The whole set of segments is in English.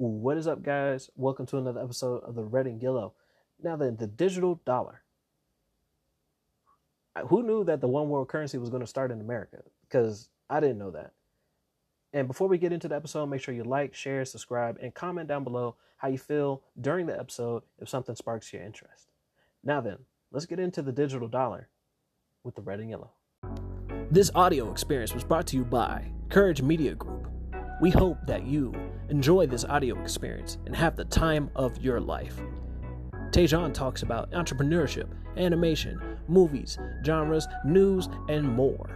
What is up, guys? Welcome to another episode of the Red and Yellow. Now, then, the digital dollar. Who knew that the one world currency was going to start in America? Because I didn't know that. And before we get into the episode, make sure you like, share, subscribe, and comment down below how you feel during the episode if something sparks your interest. Now, then, let's get into the digital dollar with the red and yellow. This audio experience was brought to you by Courage Media Group. We hope that you enjoy this audio experience and have the time of your life. Tejan talks about entrepreneurship, animation, movies, genres, news, and more.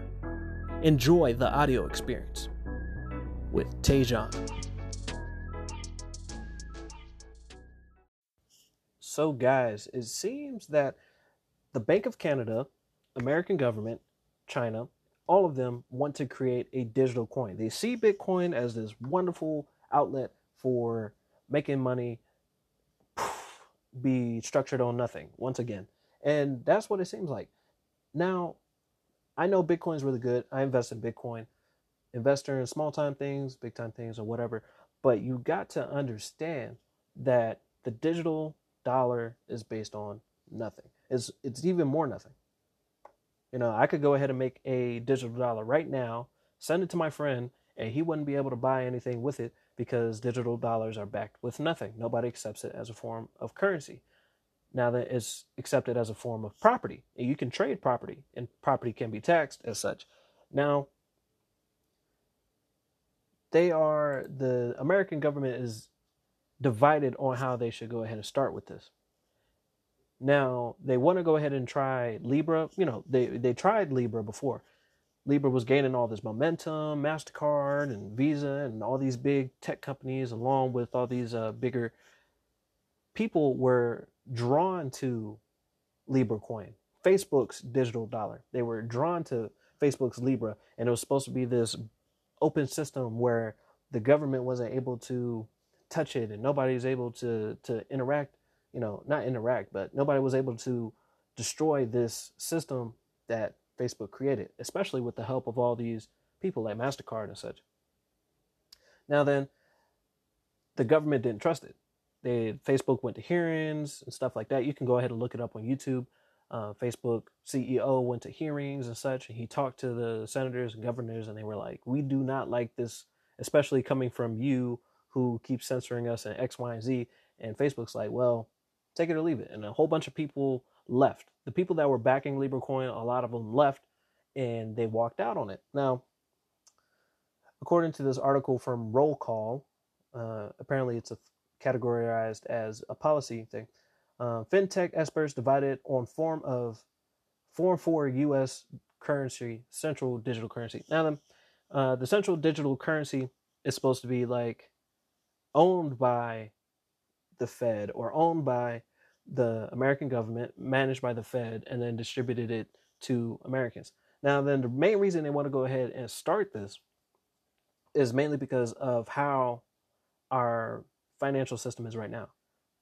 Enjoy the audio experience with Tejan. So, guys, it seems that the Bank of Canada, American government, China, all of them want to create a digital coin. They see Bitcoin as this wonderful outlet for making money be structured on nothing once again. And that's what it seems like. Now, I know Bitcoin is really good. I invest in Bitcoin. Investor in small time things, big time things, or whatever. But you got to understand that the digital dollar is based on nothing. It's it's even more nothing. You know, I could go ahead and make a digital dollar right now, send it to my friend, and he wouldn't be able to buy anything with it because digital dollars are backed with nothing. Nobody accepts it as a form of currency. Now that it's accepted as a form of property, and you can trade property, and property can be taxed as such. Now, they are the American government is divided on how they should go ahead and start with this. Now they want to go ahead and try Libra. You know, they they tried Libra before. Libra was gaining all this momentum, Mastercard and Visa and all these big tech companies, along with all these uh, bigger people, were drawn to Libra coin, Facebook's digital dollar. They were drawn to Facebook's Libra, and it was supposed to be this open system where the government wasn't able to touch it and nobody's able to to interact you know not interact but nobody was able to destroy this system that facebook created especially with the help of all these people like mastercard and such. Now then the government didn't trust it. They facebook went to hearings and stuff like that. You can go ahead and look it up on youtube. Uh, facebook ceo went to hearings and such and he talked to the senators and governors and they were like we do not like this especially coming from you who keeps censoring us and X, Y, and Z. And Facebook's like, well, take it or leave it. And a whole bunch of people left. The people that were backing Libra Coin, a lot of them left and they walked out on it. Now, according to this article from Roll Call, uh, apparently it's a, categorized as a policy thing. Uh, FinTech experts divided on form of form for U.S. currency, central digital currency. Now, uh, the central digital currency is supposed to be like owned by the Fed or owned by the American government, managed by the Fed, and then distributed it to Americans. Now, then the main reason they want to go ahead and start this is mainly because of how our financial system is right now.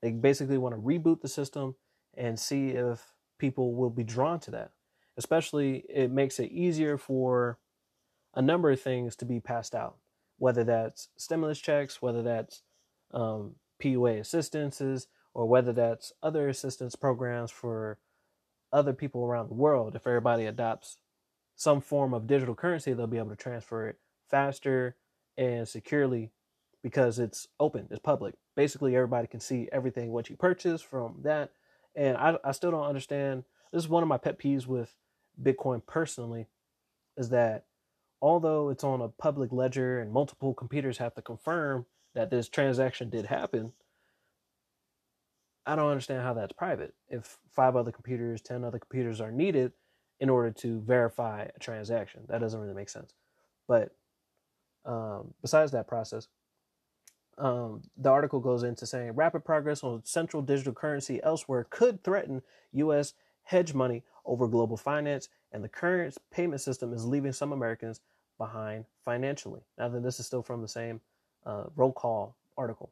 They basically want to reboot the system and see if people will be drawn to that. Especially, it makes it easier for a number of things to be passed out whether that's stimulus checks, whether that's um, PUA assistances, or whether that's other assistance programs for other people around the world. If everybody adopts some form of digital currency, they'll be able to transfer it faster and securely because it's open, it's public. Basically, everybody can see everything what you purchase from that. And I, I still don't understand. This is one of my pet peeves with Bitcoin personally, is that although it's on a public ledger and multiple computers have to confirm that this transaction did happen, I don't understand how that's private. If five other computers, 10 other computers are needed in order to verify a transaction, that doesn't really make sense. But um, besides that process, um, the article goes into saying rapid progress on central digital currency elsewhere could threaten U.S. hegemony over global finance, and the current payment system is leaving some Americans behind financially. Now, then, this is still from the same uh, roll call article.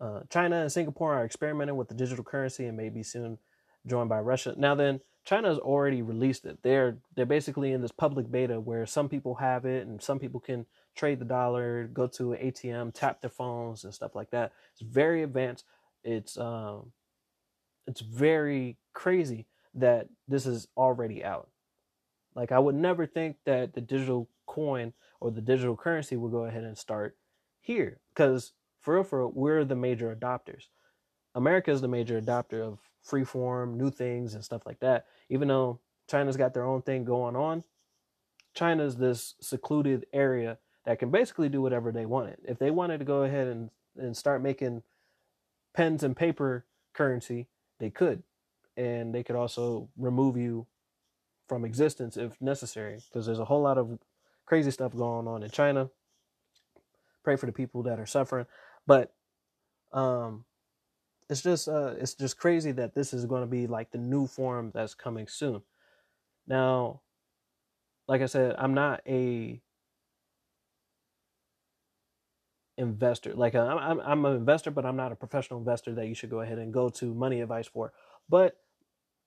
Uh, China and Singapore are experimenting with the digital currency and may be soon joined by Russia. Now, then, China China's already released it. They're they're basically in this public beta where some people have it and some people can trade the dollar, go to an ATM, tap their phones and stuff like that. It's very advanced. It's um it's very crazy that this is already out. Like I would never think that the digital coin or the digital currency will go ahead and start here because for real, for real, we're the major adopters. America is the major adopter of free form, new things, and stuff like that. Even though China's got their own thing going on, China's this secluded area that can basically do whatever they wanted. If they wanted to go ahead and, and start making pens and paper currency, they could. And they could also remove you from existence if necessary, because there's a whole lot of crazy stuff going on in China. Pray for the people that are suffering. But um, it's just uh, it's just crazy that this is going to be like the new form that's coming soon. Now, like I said, I'm not a investor. Like uh, I'm, I'm an investor, but I'm not a professional investor that you should go ahead and go to money advice for. But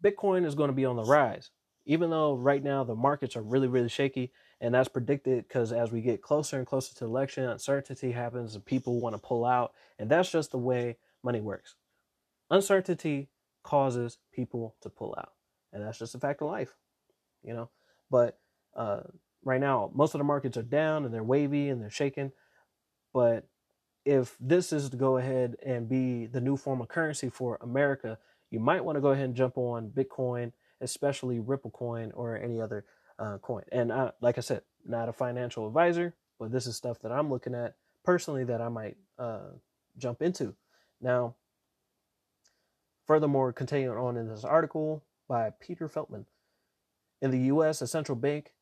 Bitcoin is going to be on the rise, even though right now the markets are really, really shaky, and that's predicted because as we get closer and closer to election, uncertainty happens and people want to pull out, and that's just the way money works. Uncertainty causes people to pull out, and that's just a fact of life, you know. But uh, right now, most of the markets are down and they're wavy and they're shaking but if this is to go ahead and be the new form of currency for America, you might want to go ahead and jump on Bitcoin, especially Ripple coin or any other uh, coin. And I, like I said, not a financial advisor, but this is stuff that I'm looking at personally that I might uh, jump into. Now, furthermore, continuing on in this article by Peter Feltman, in the U.S., a central bank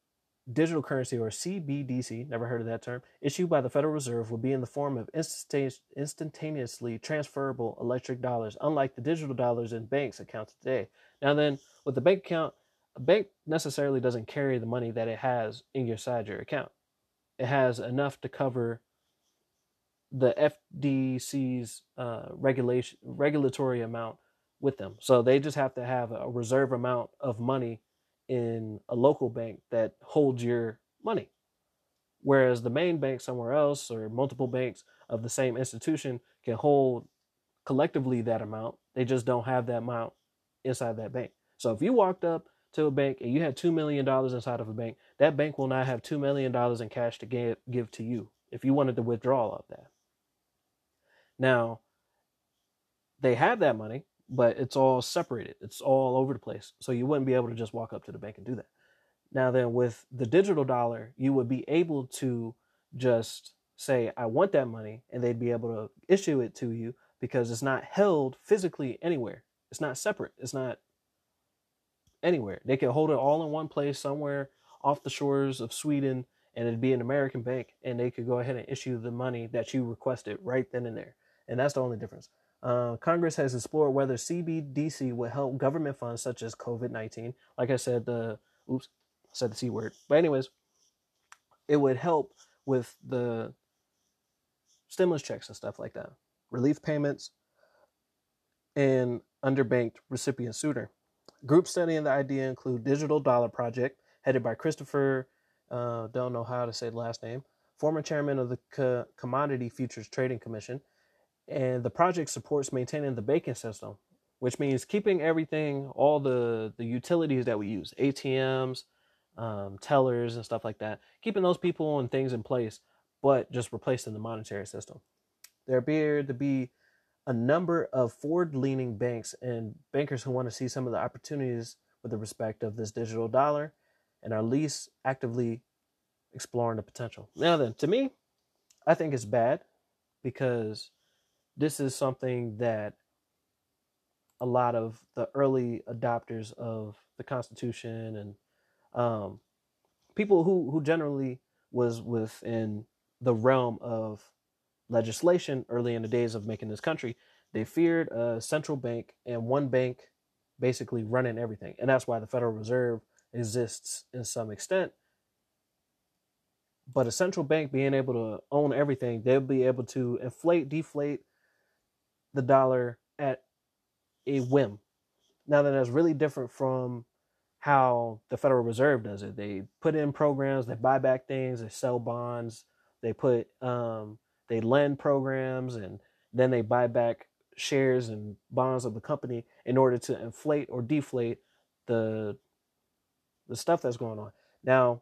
digital currency or CBDC, never heard of that term, issued by the Federal Reserve will be in the form of instantaneously transferable electric dollars, unlike the digital dollars in banks' accounts today. Now, then, with the bank account, a bank necessarily doesn't carry the money that it has in your side your account. It has enough to cover the FDC's uh, regulation regulatory amount with them. So they just have to have a reserve amount of money in a local bank that holds your money. Whereas the main bank somewhere else or multiple banks of the same institution can hold collectively that amount. They just don't have that amount inside that bank. So if you walked up to a bank and you had $2 million inside of a bank, that bank will not have $2 million in cash to give, give to you if you wanted to withdraw of that. Now, they have that money, but it's all separated. It's all over the place. So you wouldn't be able to just walk up to the bank and do that. Now then with the digital dollar, you would be able to just say I want that money and they'd be able to issue it to you because it's not held physically anywhere. It's not separate. It's not anywhere. They could hold it all in one place somewhere off the shores of Sweden and it'd be an American bank and they could go ahead and issue the money that you requested right then and there. And that's the only difference. Uh, Congress has explored whether CBDC would help government funds such as COVID 19. Like I said, the oops, I said the C word. But, anyways, it would help with the stimulus checks and stuff like that, relief payments, and underbanked recipients sooner. Groups studying the idea include Digital Dollar Project, headed by Christopher, uh, don't know how to say the last name, former chairman of the Co- Commodity Futures Trading Commission, and the project supports maintaining the banking system, which means keeping everything, all the the utilities that we use, ATMs, um, tellers, and stuff like that, keeping those people and things in place, but just replacing the monetary system. There appear to be a number of forward-leaning banks and bankers who want to see some of the opportunities with the respect of this digital dollar, and are least actively exploring the potential. Now then, to me, I think it's bad because this is something that a lot of the early adopters of the Constitution and um, people who who generally was within the realm of legislation early in the days of making this country, they feared a central bank and one bank basically running everything, and that's why the Federal Reserve exists in some extent. But a central bank being able to own everything, they'll be able to inflate, deflate, the dollar at a whim. Now that that's really different from how the Federal Reserve does it. They put in programs, they buy back things, they sell bonds, they put um, they lend programs, and then they buy back shares and bonds of the company in order to inflate or deflate the the stuff that's going on. Now,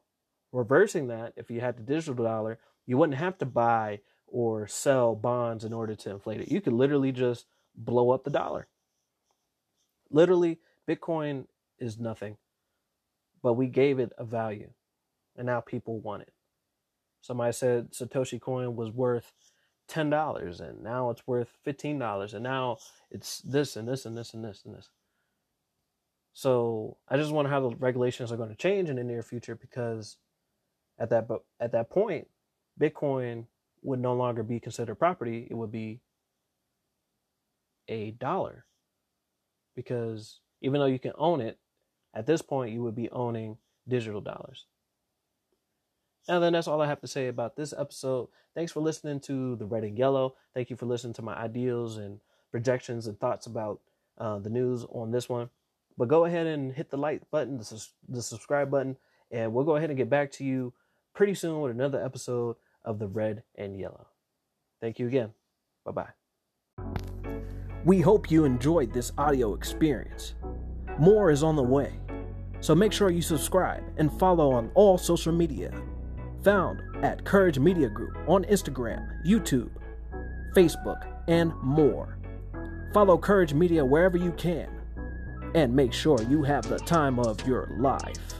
reversing that, if you had the digital dollar, you wouldn't have to buy or sell bonds in order to inflate it. You could literally just blow up the dollar. Literally, Bitcoin is nothing, but we gave it a value, and now people want it. Somebody said Satoshi coin was worth ten dollars, and now it's worth fifteen dollars, and now it's this and this and this and this and this. So I just wonder how the regulations are going to change in the near future because at that at that point, Bitcoin would no longer be considered property; it would be a dollar because even though you can own it, at this point you would be owning digital dollars. And then that's all I have to say about this episode. Thanks for listening to the Red and Yellow. Thank you for listening to my ideals and projections and thoughts about uh, the news on this one. But go ahead and hit the like button, the, the subscribe button, and we'll go ahead and get back to you pretty soon with another episode of the Red and Yellow. Thank you again. Bye bye. We hope you enjoyed this audio experience. More is on the way, so make sure you subscribe and follow on all social media. Found at Courage Media Group on Instagram, YouTube, Facebook, and more. Follow Courage Media wherever you can, and make sure you have the time of your life.